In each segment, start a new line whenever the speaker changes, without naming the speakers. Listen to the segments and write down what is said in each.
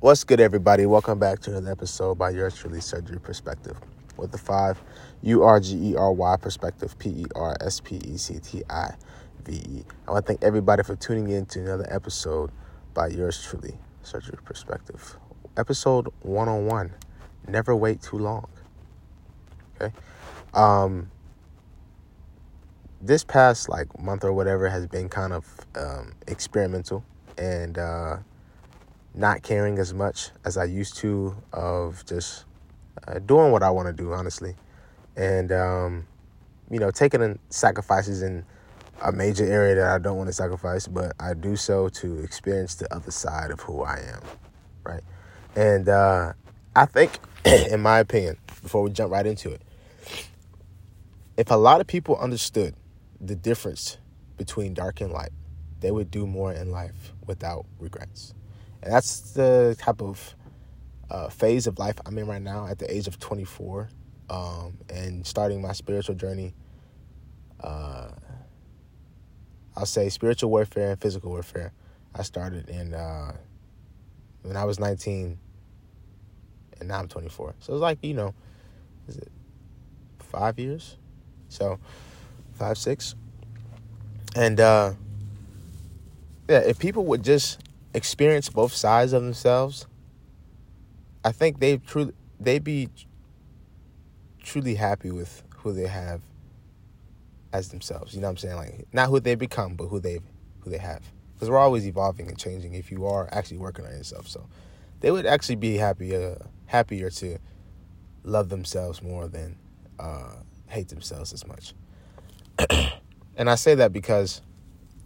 What's good, everybody? Welcome back to another episode by yours truly, Surgery Perspective. With the five, U R G E R Y Perspective, P E R S P E C T I V E. I want to thank everybody for tuning in to another episode by yours truly, Surgery Perspective. Episode 101 Never Wait Too Long. Okay? Um, this past like month or whatever has been kind of um, experimental and uh, not caring as much as I used to of just uh, doing what I want to do, honestly, and um, you know taking sacrifices in a major area that I don't want to sacrifice, but I do so to experience the other side of who I am, right? And uh, I think, in my opinion, before we jump right into it, if a lot of people understood the difference between dark and light, they would do more in life without regrets. And that's the type of uh, phase of life I'm in right now at the age of 24 um, and starting my spiritual journey. Uh, I'll say spiritual warfare and physical warfare. I started in uh, when I was 19 and now I'm 24. So it's like, you know, is it five years? So five, six. And uh, yeah, if people would just experience both sides of themselves, I think they truly they be truly happy with who they have as themselves. You know what I'm saying? Like not who they become, but who they who they have. Because we're always evolving and changing. If you are actually working on yourself, so they would actually be happier happier to love themselves more than uh, hate themselves as much. and I say that because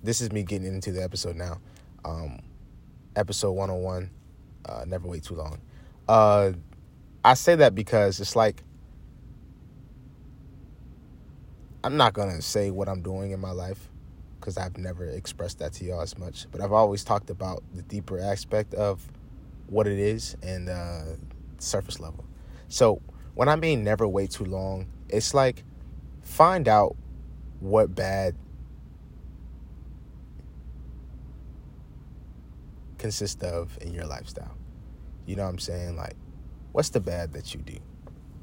this is me getting into the episode now. Um, episode 101, uh, Never Wait Too Long. Uh, I say that because it's like, I'm not to say what I'm doing in my life because I've never expressed that to y'all as much, but I've always talked about the deeper aspect of what it is and uh, surface level. So when I mean never wait too long, it's like find out what bad consist of in your lifestyle. You know what I'm saying? Like, what's the bad that you do?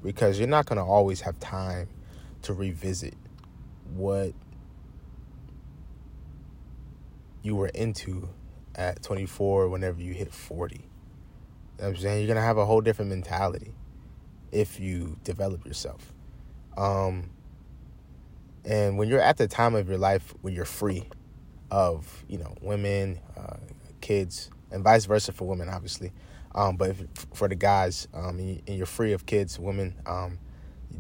Because you're not going to always have time to revisit what you were into at 24 whenever you hit 40. You know I'm saying? You're going to have a whole different mentality if you develop yourself. Um, and when you're at the time of your life when you're free of, you know, women, uh, kids, and vice versa for women, obviously. Um, but if, for the guys, um, and you're free of kids, women, um,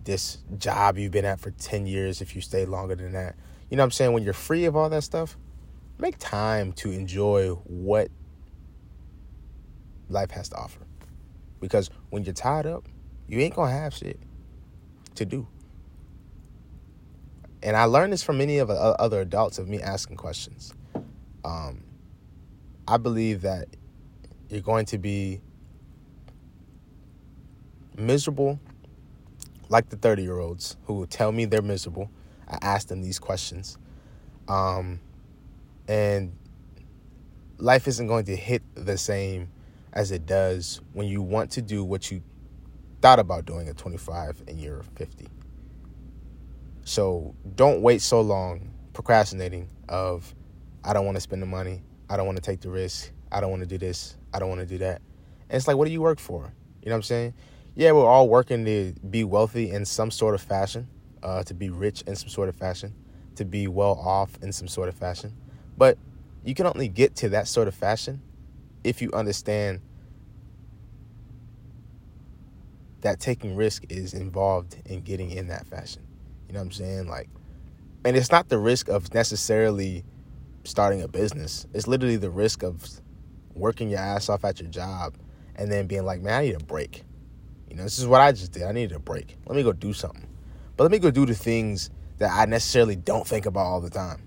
this job you've been at for 10 years, if you stay longer than that, you know what I'm saying? When you're free of all that stuff, make time to enjoy what life has to offer. Because when you're tied up, you ain't gonna have shit to do. And I learned this from many of other adults of me asking questions. Um, I believe that you're going to be miserable like the 30 year olds who will tell me they're miserable. I ask them these questions. Um, and life isn't going to hit the same as it does when you want to do what you thought about doing at 25 and you're 50. So don't wait so long procrastinating of I don't want to spend the money. I don't want to take the risk. I don't want to do this. I don't want to do that. And it's like, what do you work for? You know what I'm saying? Yeah, we're all working to be wealthy in some sort of fashion, uh, to be rich in some sort of fashion, to be well off in some sort of fashion. But you can only get to that sort of fashion if you understand that taking risk is involved in getting in that fashion. You know what I'm saying? Like, and it's not the risk of necessarily starting a business. It's literally the risk of working your ass off at your job and then being like, man, I need a break. You know, this is what I just did. I needed a break. Let me go do something. But let me go do the things that I necessarily don't think about all the time.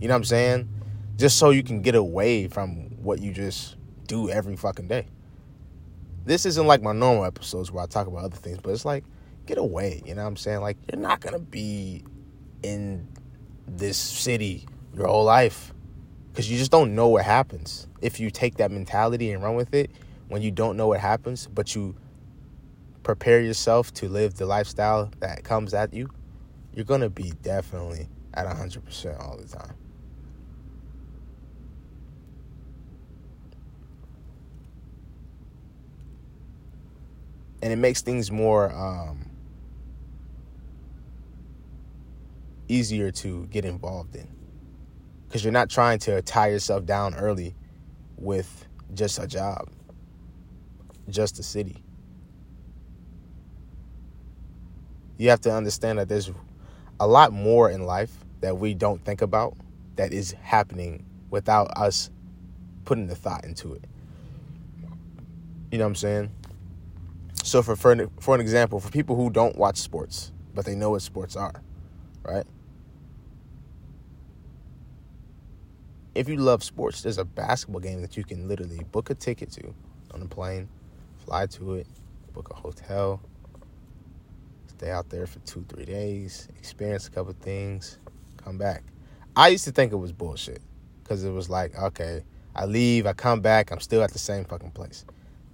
You know what I'm saying? Just so you can get away from what you just do every fucking day. This isn't like my normal episodes where I talk about other things, but it's like, get away. You know what I'm saying? Like, you're not going to be in this city your whole life. because you just don't know what happens. If you take that mentality and run with it when you don't know what happens but you prepare yourself to live the lifestyle that comes at you you're gonna be definitely at 100% all the time. And it makes things more um, easier to get involved in because you're not trying to tie yourself down early with just a job, just a city. You have to understand that there's a lot more in life that we don't think about that is happening without us putting the thought into it. You know what I'm saying? So for for an, for an example, for people who don't watch sports but they know what sports are, right? If you love sports, there's a basketball game that you can literally book a ticket to on a plane, fly to it, book a hotel, stay out there for two, three days, experience a couple things, come back. I used to think it was bullshit because it was like, okay, I leave, I come back, I'm still at the same fucking place.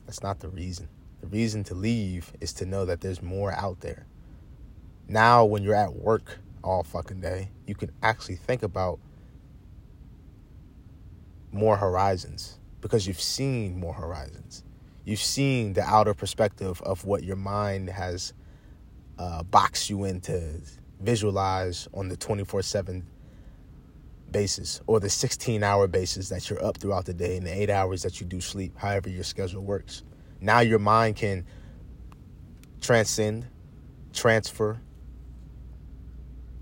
That's not the reason. The reason to leave is to know that there's more out there. Now, when you're at work all fucking day, you can actually think about more horizons because you've seen more horizons. You've seen the outer perspective of what your mind has uh, boxed you into visualize on the 24 7 basis or the 16 hour basis that you're up throughout the day and the eight hours that you do sleep, however your schedule works. Now your mind can transcend, transfer,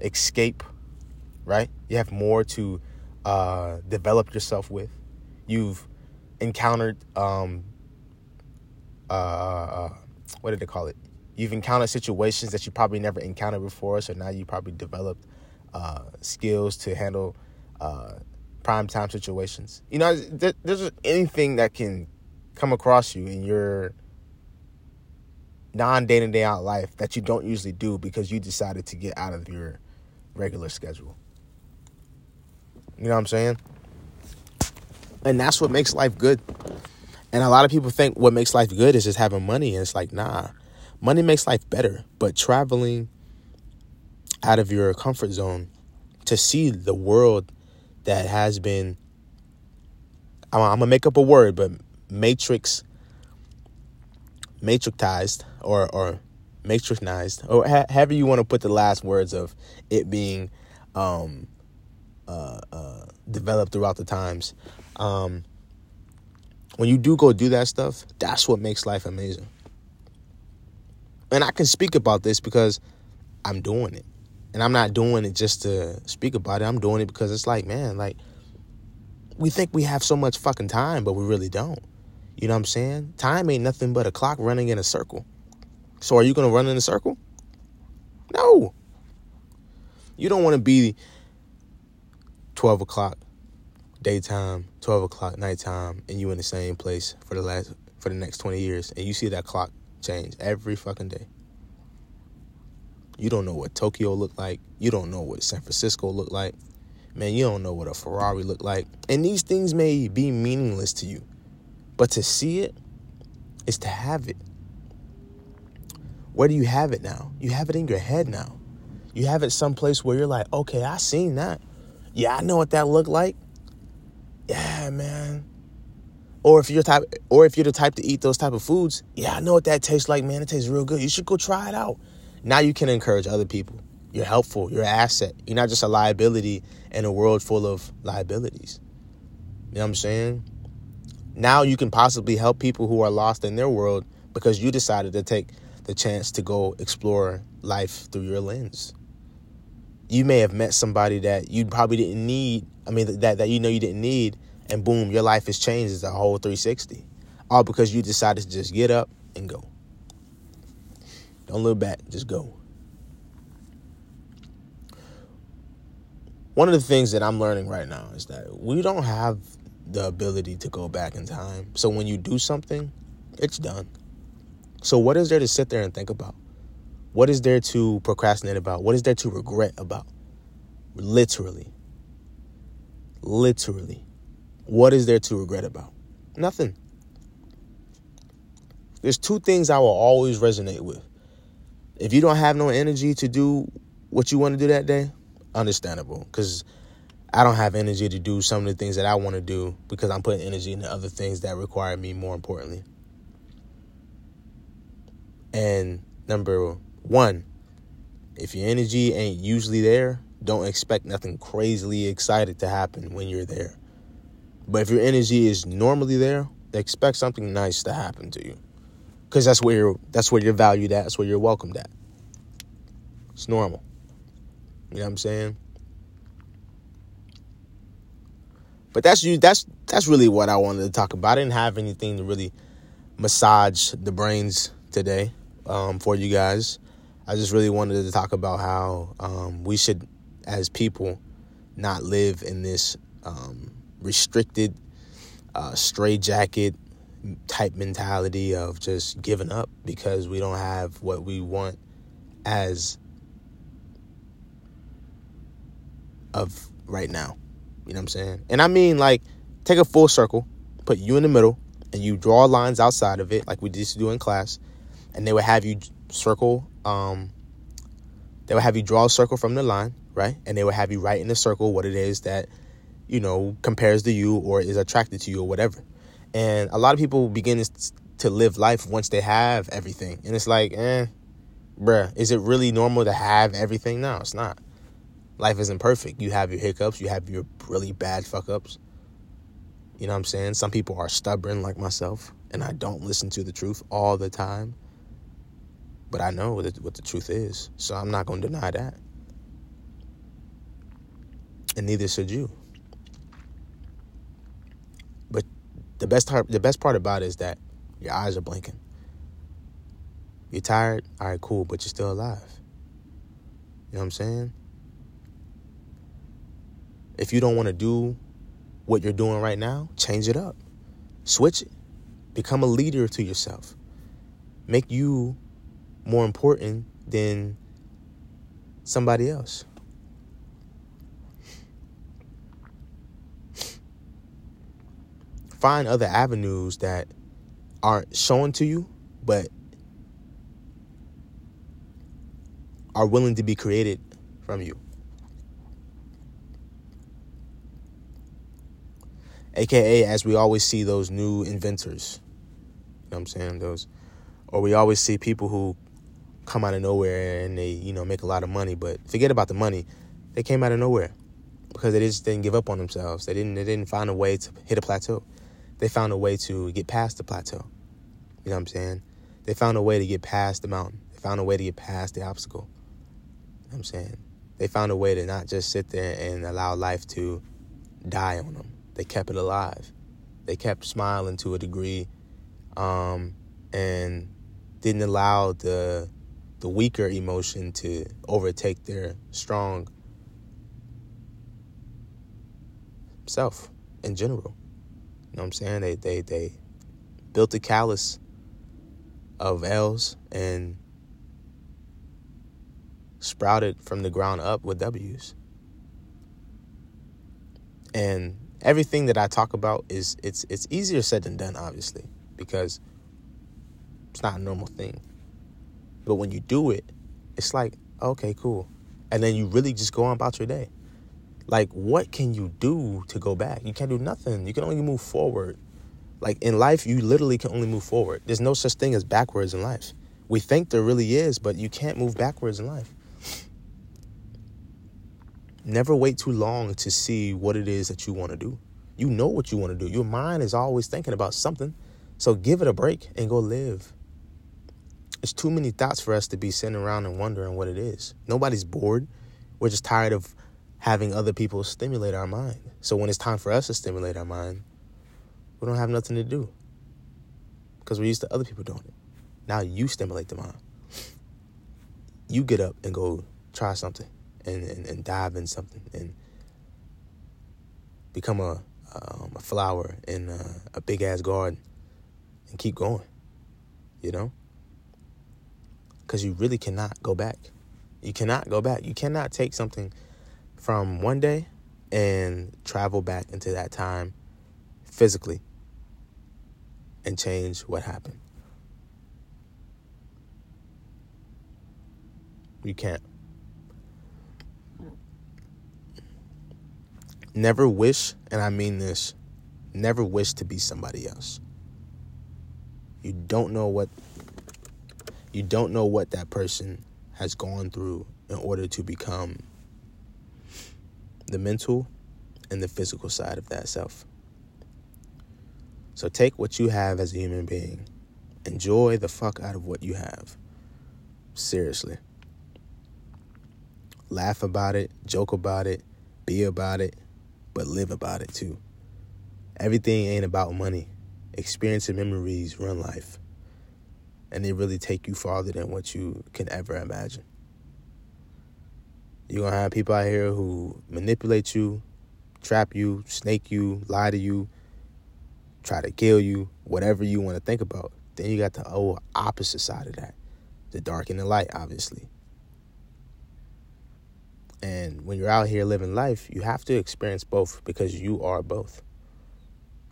escape, right? You have more to uh, develop yourself with. You've encountered, um, uh, uh, what did they call it? You've encountered situations that you probably never encountered before, so now you probably developed uh, skills to handle uh, prime time situations. You know, there's anything that can come across you in your non day to day out life that you don't usually do because you decided to get out of your regular schedule. You know what I'm saying? And that's what makes life good. And a lot of people think what makes life good is just having money. And it's like, nah, money makes life better. But traveling out of your comfort zone to see the world that has been, I'm, going to make up a word, but matrix matrixized or or matrixized or ha- however you want to put the last words of it being um, uh, uh, developed throughout the times. Um, when you do go do that stuff, that's what makes life amazing. And I can speak about this because I'm doing it. And I'm not doing it just to speak about it. I'm doing it because it's like, man, like we think we have so much fucking time, but we really don't. You know what I'm saying? Time ain't nothing but a clock running in a circle. So are you going to run in a circle? No. You don't want to be 12 o'clock daytime, 12 o'clock nighttime, and you in the same place for the last for the next 20 years, and you see that clock change every fucking day. You don't know what Tokyo looked like. You don't know what San Francisco looked like. Man, you don't know what a Ferrari looked like. And these things may be meaningless to you. But to see it is to have it. Where do you have it now? You have it in your head now. You have it someplace where you're like, okay, I seen that. Yeah, I know what that looked like. Yeah, man. Or if you're type, or if you're the type to eat those type of foods, yeah, I know what that tastes like, man. It tastes real good. You should go try it out. Now you can encourage other people. You're helpful. You're an asset. You're not just a liability in a world full of liabilities. You know what I'm saying? Now you can possibly help people who are lost in their world because you decided to take the chance to go explore life through your lens. You may have met somebody that you probably didn't need, I mean that that you know you didn't need and boom, your life has changed as a whole 360. All because you decided to just get up and go. Don't look back, just go. One of the things that I'm learning right now is that we don't have the ability to go back in time. So when you do something, it's done. So what is there to sit there and think about? What is there to procrastinate about? What is there to regret about? Literally. Literally. What is there to regret about? Nothing. There's two things I will always resonate with. If you don't have no energy to do what you want to do that day, understandable. Because I don't have energy to do some of the things that I want to do because I'm putting energy into other things that require me more importantly. And number one, if your energy ain't usually there, don't expect nothing crazily excited to happen when you're there. But if your energy is normally there, expect something nice to happen to you. Cause that's where you're that's where you're valued at, that's where you're welcomed at. It's normal. You know what I'm saying? But that's you that's that's really what I wanted to talk about. I didn't have anything to really massage the brains today um, for you guys. I just really wanted to talk about how um, we should, as people, not live in this um, restricted, uh, jacket type mentality of just giving up because we don't have what we want as of right now. You know what I'm saying? And I mean, like, take a full circle, put you in the middle, and you draw lines outside of it, like we used to do in class, and they would have you circle um, they would have you draw a circle from the line, right? And they would have you write in the circle what it is that, you know, compares to you or is attracted to you or whatever. And a lot of people begin to live life once they have everything. And it's like, eh, bruh, is it really normal to have everything? No, it's not. Life isn't perfect. You have your hiccups, you have your really bad fuck ups. You know what I'm saying? Some people are stubborn like myself, and I don't listen to the truth all the time. But I know what the, truth is, so I'm not going to deny that. And neither should you. But the best part, the best part about it is that your eyes are blinking. You're tired? All right, cool, but you're still alive. You know what I'm saying? If you don't want to do what you're doing right now, change it up. Switch it. Become a leader to yourself. Make you more important than somebody else. Find other avenues that aren't shown to you, but are willing to be created from you. AKA, as we always see those new inventors. You know what I'm saying? Those, or we always see people who come out of nowhere and they, you know, make a lot of money. But forget about the money. They came out of nowhere because they just didn't give up on themselves. They didn't they didn't find a way to hit a plateau. They found a way to get past the plateau. You know what I'm saying? They found a way to get past the mountain. They found a way to get past the obstacle. You know what I'm saying? They found a way to not just sit there and allow life to die on them. They kept it alive. They kept smiling to a degree um, and didn't allow the the weaker emotion to overtake their strong self in general. You know what I'm saying? They they they built a callus of L's and sprouted from the ground up with W's. And everything that I talk about is it's it's easier said than done, obviously, because it's not a normal thing. But when you do it, it's like, okay, cool. And then you really just go on about your day. Like, what can you do to go back? You can't do nothing. You can only move forward. Like in life, you literally can only move forward. There's no such thing as backwards in life. We think there really is, but you can't move backwards in life. Never wait too long to see what it is that you want to do. You know what you want to do. Your mind is always thinking about something. So give it a break and go live it's too many thoughts for us to be sitting around and wondering what it is. Nobody's bored. We're just tired of having other people stimulate our mind. So when it's time for us to stimulate our mind, we don't have nothing to do because we're used to other people doing it. Now you stimulate the mind. You get up and go try something and, and, and dive in something and become a, um, a flower in a, a big ass garden and keep going, you know? Because you really cannot go back. You cannot go back. You cannot take something from one day and travel back into that time physically and change what happened. You can't. Never wish, and I mean this, never wish to be somebody else. You don't know what you don't know what that person has gone through in order to become the mental and the physical side of that self. So take what you have as a human being. Enjoy the fuck out of what you have. Seriously. Laugh about it, joke about it, be about it, but live about it too. Everything ain't about money. Experience and memories run life. And they really take you farther than what you can ever imagine. You're to have people out here who manipulate you, trap you, snake you, lie to you, try to kill you, whatever you want to think about. Then you got the whole opposite side of that the dark and the light, obviously. And when you're out here living life, you have to experience both because you are both.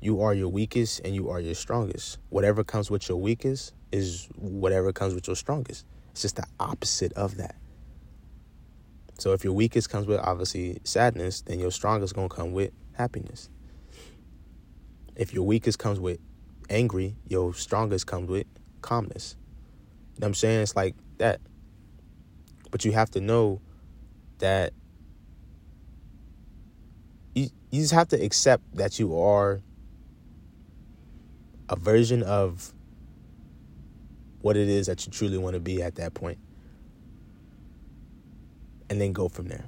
You are your weakest and you are your strongest. Whatever comes with your weakest is whatever comes with your strongest. It's just the opposite of that. So if your weakest comes with obviously sadness, then your strongest is gonna come with happiness. If your weakest comes with angry, your strongest comes with calmness. You know what I'm saying? It's like that. But you have to know that you, you just have to accept that you are a version of what it is that you truly want to be at that point and then go from there.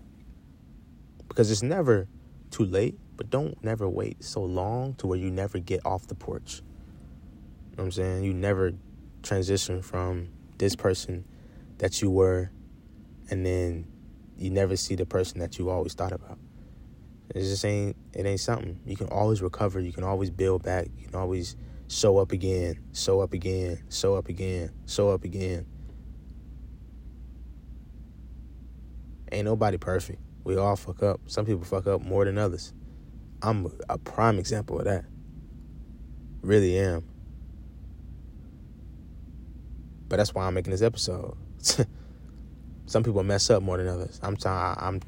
Because it's never too late, but don't never wait so long to where you never get off the porch. You know what I'm saying? You never transition from this person that you were and then you never see the person that you always thought about. It just ain't it ain't something. You can always recover, you can always build back, you can always show up again, show up again, show up again, show up again. Ain't nobody perfect. We all fuck up. Some people fuck up more than others. I'm a prime example of that. Really am. But that's why I'm making this episode. Some people mess up more than others. I'm trying. I'm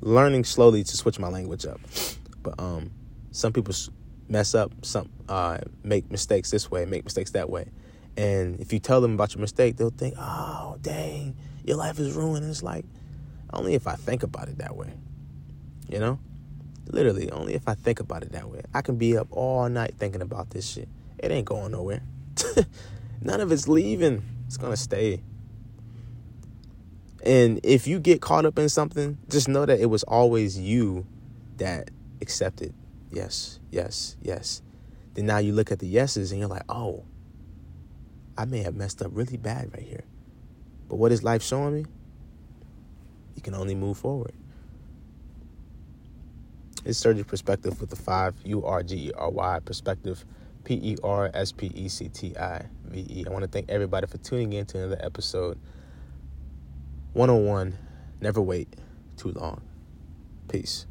learning slowly to switch my language up. But um, some people mess up. Some uh, make mistakes this way, make mistakes that way. And if you tell them about your mistake, they'll think, "Oh, dang, your life is ruined." And it's like, only if I think about it that way. You know? Literally, only if I think about it that way. I can be up all night thinking about this shit. It ain't going nowhere. None of it's leaving. It's gonna stay. And if you get caught up in something, just know that it was always you that accepted. Yes, yes, yes. Then now you look at the yeses and you're like, oh, I may have messed up really bad right here. But what is life showing me? you can only move forward. It's Surgery Perspective with the five U R G E R Y perspective, P E R S P E C T I V E. I want to thank everybody for tuning in to another episode. 101 Never wait too long. Peace.